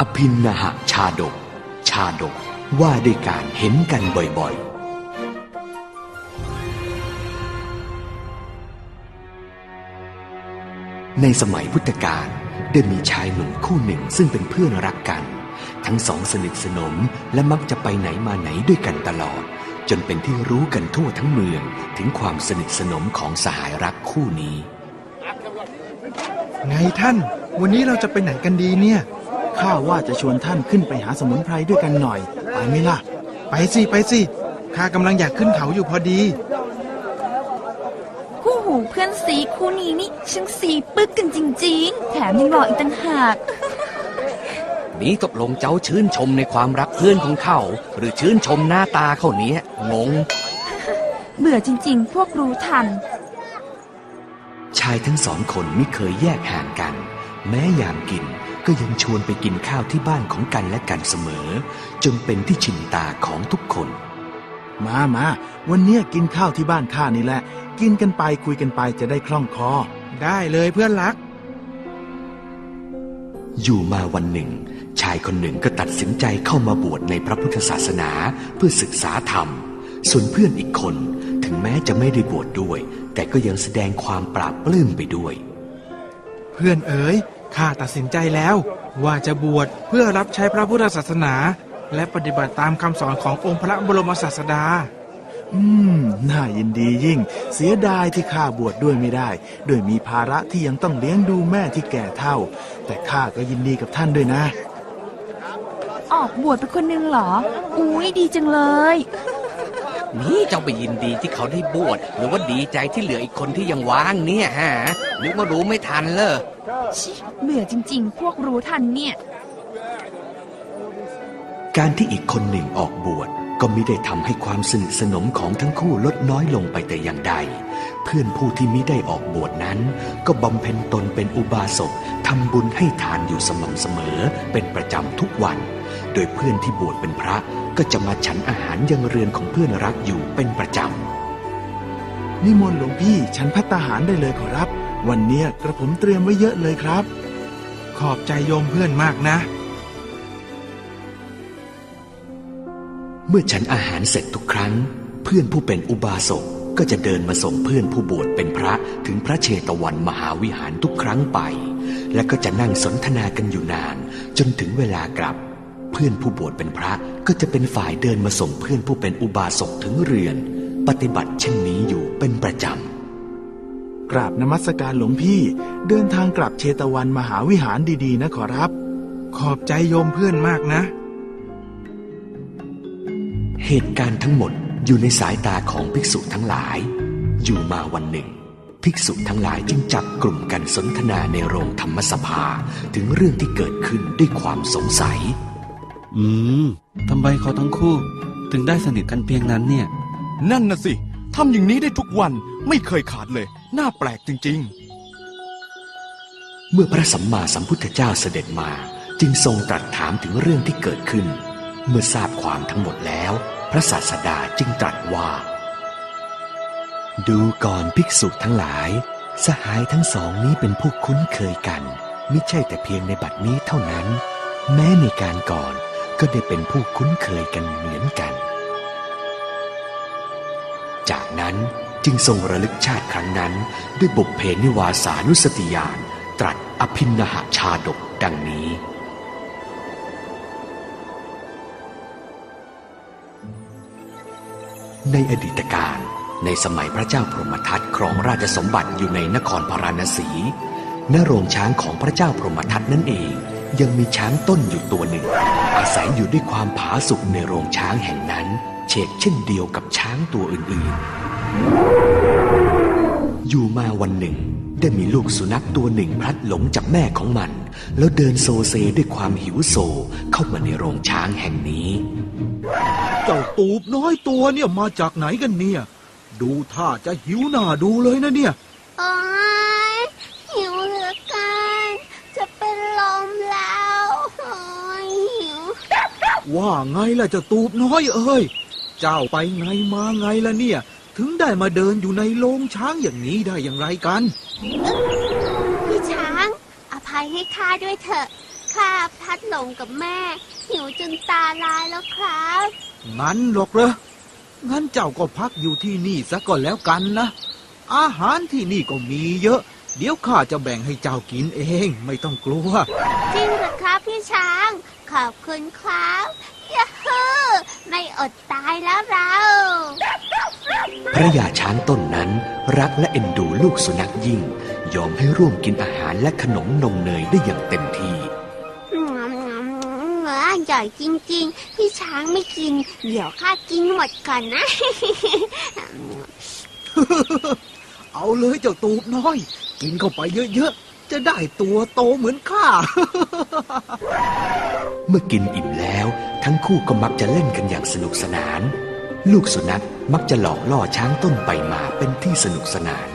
อภินนหชาดก ชาดกว่าด้วยการเห็นกันบ่อยๆ ในสมัยพุทธกาลได้มีชายหนุ่มคู่หนึ่งซึ่งเป็นเพื่อนรักกัน ทั้งสองสนิทสนมและมักจะไปไหนมาไหนด้วยกันตลอด จนเป็นที่รู้กันทั่วทั้งเมืองถึงความสนิทสนมของสหายรักคู่นี้ ไงท่าน วันนี้เราจะไปไหนกันดีเนี่ย ข้าว่าจะชวนท่านขึ้นไปหาสมุนไพรด้วยกันหน่อย ไปไหมล่ะ ไปสิไปสิข้ากำลังอยากขึ้นเขาอยู่พอดี คู่หูเพื่อนสีคู่นี้นี่ช่างสีปึ๊กกันจริง ๆ แถมยังหล่ออีกต่างหากนี้ตกลงเจ้าชื่นชมในความรักเพื่อนของเขา หรือชื่นชมหน้าตาเขาเนี้ยงง เบื่อจริง ๆ พวกรู้ทัน ชายทั้งสองคนไม่เคยแยกห่างกัน แม้ยามกิน ก็ยังชวนไปกินข้าวที่บ้านของกันและกันเสมอ จนเป็นที่ชินตาของทุกคน มามาวันเนี้ยกินข้าวที่บ้านข้านี่แหละ กินกันไปคุยกันไปจะได้คล่องคอ ได้เลยเพื่อนรัก อยู่มาวันหนึ่ง ชายคนหนึ่งก็ตัดสินใจเข้ามาบวชในพระพุทธศาสนาเพื่อศึกษาธรรม ส่วนเพื่อนอีกคน ถึงแม้จะไม่ได้บวชดด้วย แต่ก็ยังแสดงความปราบปลื้มไปด้วย เพื่อนเอ๋ย ข้าตัดสินใจแล้ว ว่าจะบวชเพื่อรับใช้พระพุทธศาสนา และปฏิบัติตามคำสอนขององค์พระบรมศาสดา อืม น่ายินดียิ่ง เสียดายที่ข้าบวชดด้วยไม่ได้ด้วยมีภาระที่ยังต้องเลี้ยงดูแม่ที่แก่เท่า แต่ข้าก็ยินดีกับท่านด้วยนะ ออกบวชเป็นคนหนึงเหรอ อุ้ยดีจังเลย นี่เจ้าไปยินดีที่เขาได้บวชหรือว่าดีใจที่เหลืออีกคนที่ยังว่างเนี่ยฮะนึกว่ารู้ไม่ทันเลย ชิเบื่อจริง ๆ พวกรู้ทันเนี่ย การที่อีกคนหนึ่งออกบวชก็ไม่ได้ทำให้ความสนิทสนมของทั้งคู่ลดน้อยลงไปแต่อย่างใด เพื่อนผู้ที่มิได้ออกบวชนั้น ก็บำเพ็ญตนเป็นอุบาสกทำบุญให้ทานอยู่สม่ำเสมอเป็นประจำทุกวัน โดยเพื่อนที่บวชเป็นพระก็จะมาฉันอาหารยังเรือนของเพื่อนรักอยู่เป็นประจำนิมนต์หลวงพี่ฉันพัตตาหารได้เลยขอรับ วันเนี้ยกระผมเตรียมไว้เยอะเลยครับ ขอบใจโยมเพื่อนมากนะ เมื่อฉันอาหารเสร็จทุกครั้ง เพื่อนผู้เป็นอุบาสกก็จะเดินมาส่งเพื่อนผู้บวชเป็นพระถึงพระเชตวันมหาวิหารทุกครั้งไป และก็จะนั่งสนทนากันอยู่นาน จนถึงเวลากลับ เพื่อนผู้บวชเป็นพระก็จะเป็นฝ่ายเดินมาส่งเพื่อนผู้เป็นอุบาสกถึงเรือน ปฏิบัติเช่นนี้อยู่เป็นประจำ กราบนมัสการหลวงพี่ เดินทางกลับเชตวันมหาวิหารดีๆ นะขอรับ ขอบใจโยมเพื่อนมากนะ เหตุการณ์ทั้งหมดอยู่ในสายตาของภิกษุทั้งหลาย อยู่มาวันหนึ่ง ภิกษุทั้งหลายจึงจับกลุ่มกันสนทนาในโรงธรรมสภาถึงเรื่องที่เกิดขึ้นด้วยความสงสัย อืมทำไมเขาทั้งคู่ ถึงได้สนิทกันเพียงนั้นเนี่ย นั่นน่ะสิทำอย่างนี้ได้ทุกวันไม่เคยขาดเลย น่าแปลกจริง ๆ เมื่อพระสัมมาสัมพุทธเจ้าเสด็จมาจึงทรงตรัสถามถึงเรื่องที่เกิดขึ้น เมื่อทราบความทั้งหมดแล้ว พระศาสดาจึงตรัสว่า ดูก่อนภิกษุทั้งหลาย สหายทั้งสองนี้เป็นผู้คุ้นเคยกันไม่ใช่แต่เพียงในบัดนี้เท่านั้น แม้ในการก่อนก็ได้เป็นผู้คุ้นเคยกันเหมือนกัน จากนั้น จึงทรงระลึกชาติครั้งนั้น ด้วยบุพเพนิวาสานุสติญาณตรัสอภินหชาดกดังนี้ ในอดีตการในสมัยพระเจ้าพรหมทัตครองราชสมบัติอยู่ในนครพาราณสีณโรงช้างของพระเจ้าพรหมทัตนั่นเอง ยังมีช้างต้นอยู่ตัวหนึ่ง อาศัยอยู่ด้วยความผาสุกในโรงช้างแห่งนั้นเชกเช่นเดียวกับช้างตัวอื่นๆ อยู่มาวันหนึ่ง ได้มีลูกสุนัขตัวหนึ่งพลัดหลงจากแม่ของมัน แล้วเดินโซเซด้วยความหิวโซเข้ามาในโรงช้างแห่งนี้ๆเจ้าตูบน้อยตัวเนี่ยมาจากไหนกันเนี่ย ดูท่าจะหิวหน้าดูเลยนะเนี่ยโอ้ยหิวเหลือเกินจะเป็นลมแล้วโอ้ยหิว ว่าไงล่ะเจ้าตูบน้อยเอ้ยเจ้าไปไงมาไงล่ะเนี่ย ถึงได้มาเดินอยู่ในโรงช้างอย่างนี้ได้อย่างไรกัน พี่ช้าง อภัยให้ข้าด้วยเถอะข้าพลัดหลงกับแม่ หิวจนตาลายแล้วครับ งั้นหรอกเหรอ งั้นเจ้าก็พักอยู่ที่นี่ซะก่อนแล้วกันนะ อาหารที่นี่ก็มีเยอะ เดี๋ยวข้าจะแบ่งให้เจ้ากินเอง ไม่ต้องกลัว จริงเหรอครับพี่ช้าง ขอบคุณครับยาฮูไม่อดตายแล้วเรา พระยาช้างต้นนั้นรักและเอ็นดูลูกสุนัขยิ่ง ยอมให้ร่วมกินอาหารและขนมนมเนยได้อย่างเต็มที่อืมอร่อยจริง ๆ พี่ช้างไม่กิน เดี๋ยวข้ากินหมดก่อนนะ เอาเลยเจ้าตูบน้อย กินเข้าไปเยอะ ๆ จะได้ตัวโตเหมือนข้า เมื่อกินอิ่มแล้ว ทั้งคู่ก็มักจะเล่นกันอย่างสนุกสนาน ลูกสุนัขมักจะหลอกล่อช้างต้นไปมาเป็นที่สนุกสนาน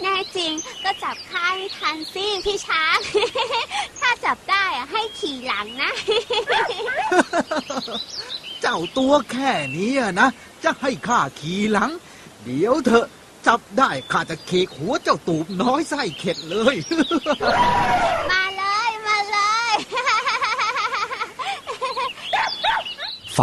แน่จริงก็จับข้าให้ทันสิพี่ช้าง ถ้าจับได้อะให้ขี่หลังนะ เจ้าตัวแค่นี้อะนะ จะให้ข้าขี่หลัง เดี๋ยวเถอะจับได้ข้าจะเคกหัวเจ้าตูบน้อยไส้เข็ดเลย มาเลยมาเลย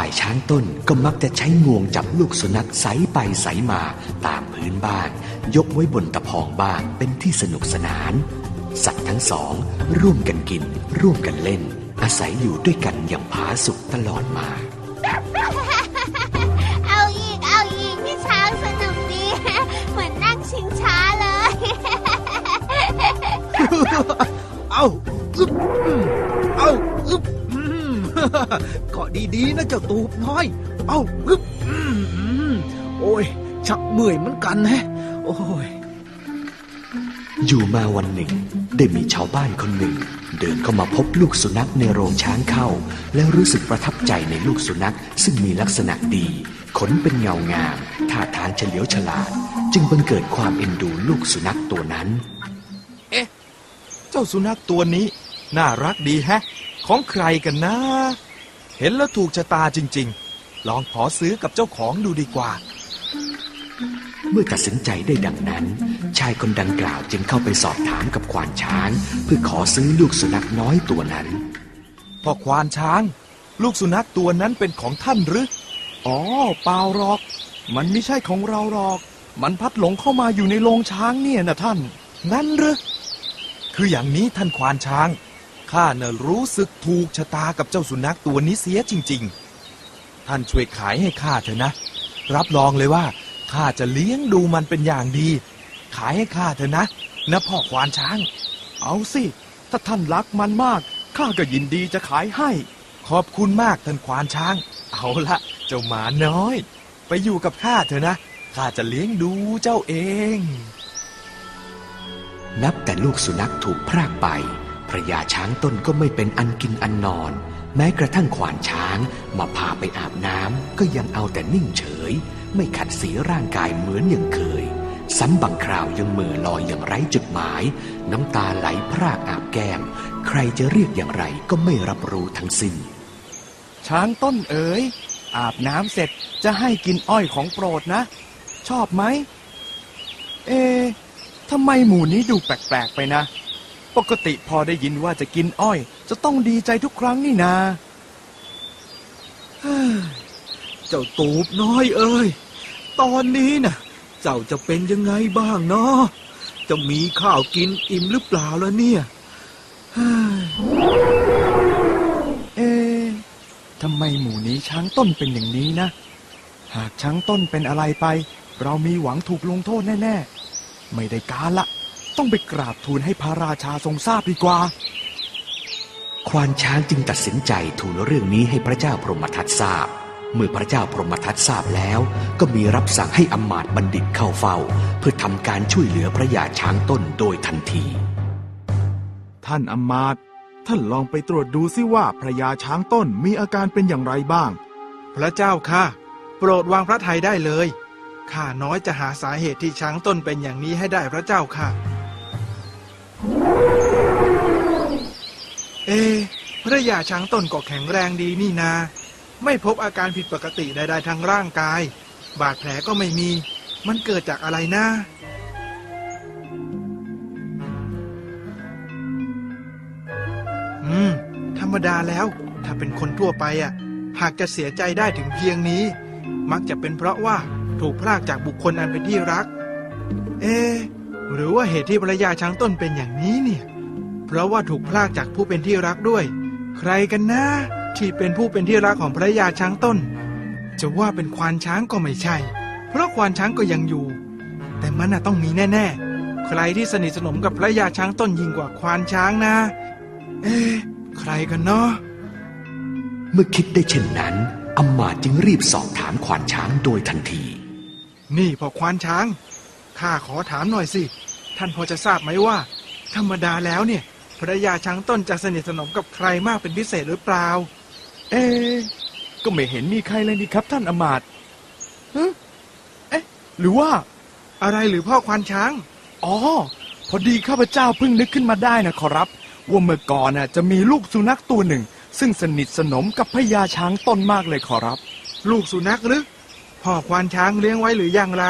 ฝ่ายช้างต้นก็มักจะใช้งวงจับลูกสุนัขไสไปไสมาตามพื้นบ้าน ยกไว้บนตะพองบ้านเป็นที่สนุกสนาน สัตว์ทั้งสอง ร่วมกันกิน ร่วมกันเล่น อาศัยอยู่ด้วยกันอย่างผาสุกตลอดมา เอาอีก เอาอีกพี่ช้างสนุกดีเหมือนนั่งชิงช้าเลย เอาอึ๊บอืมเอาอึ๊บอืมเกาะ ดีๆนะเจ้าตูบน้อย เอาอึ๊บอืมอืมโอ้ย ชักเมื่อยเหมือนกันแฮะ โอ้ย อยู่มาวันหนึ่ง ได้มีชาวบ้านคนหนึ่ง เดินเข้ามาพบลูกสุนัขในโรงช้างเข้า และรู้สึกประทับใจในลูกสุนัขซึ่งมีลักษณะดี ขนเป็นเงางาม ท่าทางเฉลียวฉลาด จึงบังเกิดความเอ็นดูลูกสุนัขตัวนั้นเจ้าสุนัขตัวนี้ น่ารักดีแฮะ ของใครกันนะ เห็นแล้วถูกชะตาจริง ๆ ลองขอซื้อกับเจ้าของดูดีกว่า เมื่อตัดสินใจได้ดังนั้น ชายคนดังกล่าวจึงเข้าไปสอบถามกับควานช้าง เพื่อขอซื้อลูกสุนัขน้อยตัวนั้นพ่อควานช้าง ลูกสุนัขตัวนั้นเป็นของท่านหรือ อ๋อเปล่าหรอก มันไม่ใช่ของเราหรอก มันพัดหลงเข้ามาอยู่ในโรงช้างเนี่ยนะท่าน งั้นหรือคืออย่างนี้ท่านควานช้าง ข้าเน่ะรู้สึกถูกชะตากับเจ้าสุนัขตัวนี้เสียจริง ๆ ท่านช่วยขายให้ข้าเถอะนะ รับรองเลยว่าข้าจะเลี้ยงดูมันเป็นอย่างดี ขายให้ข้าเถอะนะนะพ่อควานช้าง เอาสิ ถ้าท่านรักมันมาก ข้าก็ยินดีจะขายให้ ขอบคุณมากท่านควานช้าง เอาละเจ้าหมาน้อย ไปอยู่กับข้าเถอะนะ ข้าจะเลี้ยงดูเจ้าเอง นับแต่ลูกสุนัขถูกพรากไป พระยาช้างต้นก็ไม่เป็นอันกินอันนอน แม้กระทั่งขวานช้างมาพาไปอาบน้ำก็ยังเอาแต่นิ่งเฉย ไม่ขัดสีร่างกายเหมือนอย่างเคย ซ้ำบางคราวยังเม่อลอยอย่างไร้จุดหมาย น้ำตาไหลพรากอาบแก้ม ใครจะเรียกอย่างไรก็ไม่รับรู้ทั้งสิ้น ช้างต้นเอ๋ยอาบน้ำเสร็จจะให้กินอ้อยของโปรดนะ ชอบไหม เอะทำไมหมูนี้ดูแปลกๆไปนะ ปกติพอได้ยินว่าจะกินอ้อย จะต้องดีใจทุกครั้งนี่นาเจ้าตูบน้อยเอ้ย ตอนนี้น่ะ เจ้าจะเป็นยังไงบ้างเนาะจะมีข้าวกินอิ่มหรือเปล่าล่ะเนี่ยเอะทำไมหมูนี้ช้างต้นเป็นอย่างนี้นะ หากช้างต้นเป็นอะไรไป เรามีหวังถูกลงโทษแน่ ๆ ไม่ได้การละ ต้องไปกราบทูลให้พระราชาทรงทราบดีกว่า ควานช้างจึงตัดสินใจทูลเรื่องนี้ให้พระเจ้าพรหมทัตทราบ เมื่อพระเจ้าพรหมทัตทราบแล้ว ก็มีรับสั่งให้อำมาตย์บัณฑิตเข้าเฝ้า เพื่อทำการช่วยเหลือพระยาช้างต้นโดยทันที ท่านอำมาตย์ท่านลองไปตรวจดูซิว่าพระยาช้างต้นมีอาการเป็นอย่างไรบ้าง พระเจ้าค่ะ โปรดวางพระทัยได้เลย ข้าน้อยจะหาสาเหตุที่ช้างต้นเป็นอย่างนี้ให้ได้พระเจ้าค่ะ เอพระยาช้างต้นก็แข็งแรงดีนี่นา ไม่พบอาการผิดปกติใดๆทางร่างกาย บาดแผลก็ไม่มี มันเกิดจากอะไรนะอืม ธรรมดาแล้ว ถ้าเป็นคนทั่วไปอะ หากจะเสียใจได้ถึงเพียงนี้ มักจะเป็นเพราะว่าถูกพรากจากบุคคลอันเป็นที่รัก เอ หรือว่าเหตุที่ภรรยาช้างต้นเป็นอย่างนี้เนี่ย เพราะว่าถูกพรากจากผู้เป็นที่รักด้วย ใครกันนะ ที่เป็นผู้เป็นที่รักของภรรยาช้างต้น จะว่าเป็นควานช้างก็ไม่ใช่ เพราะควานช้างก็ยังอยู่ แต่มันน่ะต้องมีแน่ๆ ใครที่สนิทสนมกับภรรยาช้างต้นยิ่งกว่าควานช้างนะ เอ๊ะใครกันเนาะเมื่อคิดได้เช่นนั้นอำมาตย์จึงรีบสอบถามควานช้างโดยทันที นี่พอควานช้างข้าขอถามหน่อยสิ ท่านพอจะทราบไหมว่า ธรรมดาแล้วเนี่ย ภรรยาช้างต้นจะสนิทสนมกับใครมากเป็นพิเศษหรือเปล่า เอ๊ะก็ไม่เห็นมีใครเลยนี่ครับท่านอำมาตย์ฮะเอ๊ะ หรือว่า อะไรหรือพ่อควานช้าง อ๋อ พอดีข้าพเจ้าเพิ่งนึกขึ้นมาได้นะขอรับ ว่าเมื่อก่อนน่ะจะมีลูกสุนัขตัวหนึ่ง ซึ่งสนิทสนมกับพญาช้างต้นมากเลยขอรับ ลูกสุนัขหรือพ่อควานช้างเลี้ยงไว้หรืออย่างไร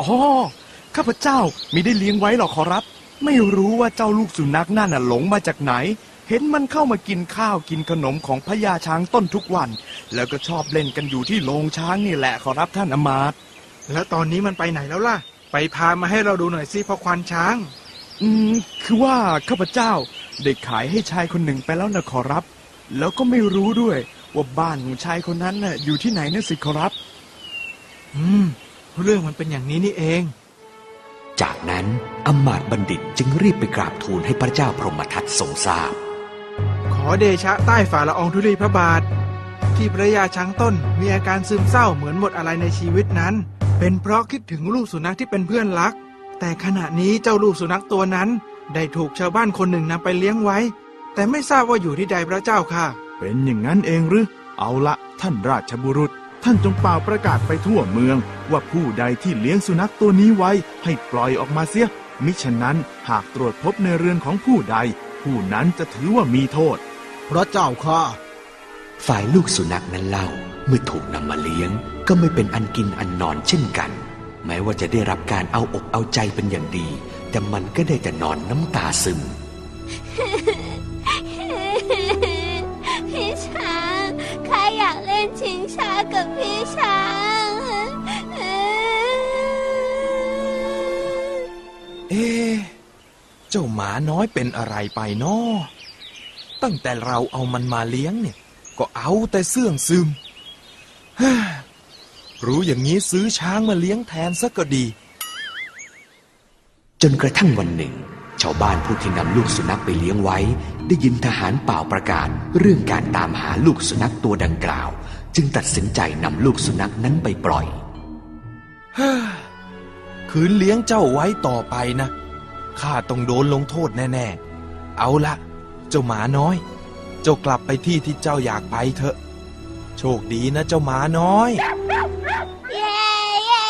อ๋อ ข้าพเจ้ามิได้เลี้ยงไว้หรอกขอรับ ไม่รู้ว่าเจ้าลูกสุนัขนั่นน่ะหลงมาจากไหน เห็นมันเข้ามากินข้าวกินขนมของพญาช้างต้นทุกวัน แล้วก็ชอบเล่นกันอยู่ที่โรงช้างนี่แหละขอรับท่านอำมาตย์แล้วตอนนี้มันไปไหนแล้วล่ะ ไปพามาให้เราดูหน่อยสิพ่อควานช้าง อืมคือว่าข้าพเจ้าได้ขายให้ชายคนหนึ่งไปแล้วนะขอรับ แล้วก็ไม่รู้ด้วย ว่าบ้านของชายคนนั้นน่ะอยู่ที่ไหนนะสิขอรับ อืม เรื่องมันเป็นอย่างนี้นี่เอง จากนั้นอำมาตย์บัณฑิตจึงรีบไปกราบทูลให้พระเจ้าพรหมทัตทรงทราบ ขอเดชะใต้ฝ่าละอองธุลีพระบาท ที่พระยาช้างต้นมีอาการซึมเศร้าเหมือนหมดอะไรในชีวิตนั้น เป็นเพราะคิดถึงลูกสุนัขที่เป็นเพื่อนรัก แต่ขณะนี้เจ้าลูกสุนัขตัวนั้น ได้ถูกชาวบ้านคนหนึ่งนำไปเลี้ยงไว้ แต่ไม่ทราบว่าอยู่ที่ใดพระเจ้าค่ะ เป็นอย่างนั้นเองหรือ เอาละท่านราชบุรุษ ท่านจงเป่าประกาศไปทั่วเมือง ว่าผู้ใดที่เลี้ยงสุนัขตัวนี้ไว้ ให้ปล่อยออกมาเสีย มิฉะนั้นหากตรวจพบในเรือนของผู้ใด ผู้นั้นจะถือว่ามีโทษ พระเจ้าค่ะ ฝ่ายลูกสุนัขนั้นเล่าเมื่อถูกนำมาเลี้ยง ก็ไม่เป็นอันกินอันนอนเช่นกัน แม้ว่าจะได้รับการเอาอกเอาใจเป็นอย่างดี แต่มันก็ได้แต่นอนน้ำตาซึม จ้าหมาน้อยเป็นอะไรไปนาะตั้งแต่เราเอามันมาเลี้ยงเนี่ย ก็เอาแต่เสื่องซึมฮ่ารู้อย่างนี้ซื้อช้างมาเลี้ยงแทนซะก็ดี จนกระทั่งวันหนึ่ง ชาวบ้านผู้ที่นำลูกสุนัขไปเลี้ยงไว้ ได้ยินทหารเป่าประกาศ เรื่องการตามหาลูกสุนัขตัวดังกล่าว จึงตัดสินใจนำลูกสุนัขนั้นไปปล่อยฮ่าคืนเลี้ยงเจ้าไว้ต่อไปนะ ข้าต้องโดนลงโทษแน่ๆ เอาละเจ้าหมาน้อย เจ้ากลับไปที่ที่เจ้าอยากไปเถอะ โชคดีนะเจ้าหมาน้อยเย้เย้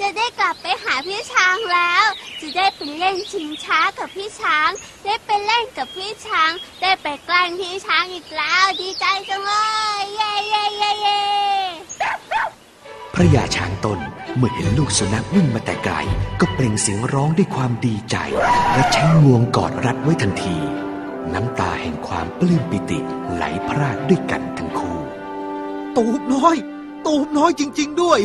จะได้กลับไปหาพี่ช้างแล้ว จะได้ไปเล่นชิงช้ากับพี่ช้าง ได้ไปเล่นกับพี่ช้าง ได้ไปแกล้งพี่ช้างอีกแล้ว ดีใจจังเลยเย้เย้เย้เย้พระยาช้างตน เมื่อเห็นลูกสุนัขวิ่งมาแต่ไกล ก็เปล่งเสียงร้องด้วยความดีใจ และใช้งวงกอดรัดไว้ทันที น้ำตาแห่งความปลื้มปิติไหลพรากด้วยกันทั้งคู่ตูบน้อย ตูบน้อยจริง ๆ ด้วย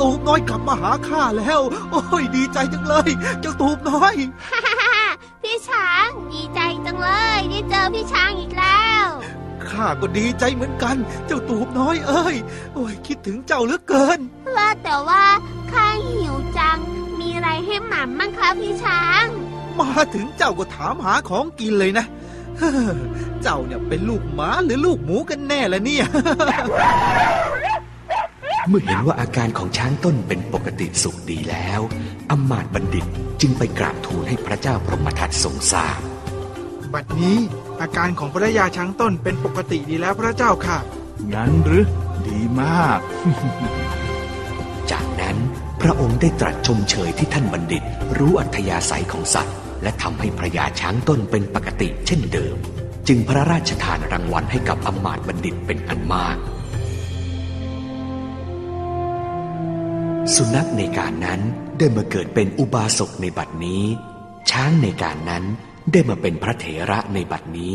ตูบน้อยกลับมาหาข้าแล้ว โอ้ยดีใจจังเลยเจ้าตูบน้อยฮ่าฮ่าฮ่าพี่ช้างดีใจจังเลยได้เจอพี่ช้างอีกแล้ว ข้าก็ดีใจเหมือนกัน เจ้าตูบน้อยเอ้ย โอ้ยคิดถึงเจ้าเหลือเกิน ว่าแต่ว่าข้าหิวจัง มีอะไรให้หม่ำบ้างคะพี่ช้าง มาถึงเจ้าก็ถามหาของกินเลยนะเฮ้อเจ้าเนี่ยเป็นลูกหมาหรือลูกหมูกันแน่ละเนี่ย เมื่อเห็นว่าอาการของช้างต้นเป็นปกติสุขดีแล้วอำมาตย์บัณฑิตจึงไปกราบทูลให้พระเจ้าพรหมทัตทรงทราบบัดนี้ อาการของพระยาช้างต้นเป็นปกติดีแล้วพระเจ้าค่ะ งั้นหรือ ดีมาก จากนั้นพระองค์ได้ตรัสชมเชยที่ท่านบัณฑิต รู้อัธยาศัยของสัตว์ และทำให้พระยาช้างต้นเป็นปกติเช่นเดิม จึงพระราชทานรางวัลให้กับอำมาตย์บัณฑิตเป็นอันมาก สุนัขในการนั้นได้มาเกิดเป็นอุบาสกในบัดนี้ ช้างในการนั้น ได้มาเป็นพระเถระในบัดนี้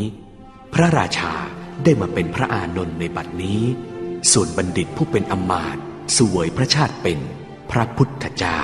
พระราชาได้มาเป็นพระอานนท์ในบัดนี้ ส่วนบัณฑิตผู้เป็นอมาตย์สวยพระชาติเป็นพระพุทธเจ้า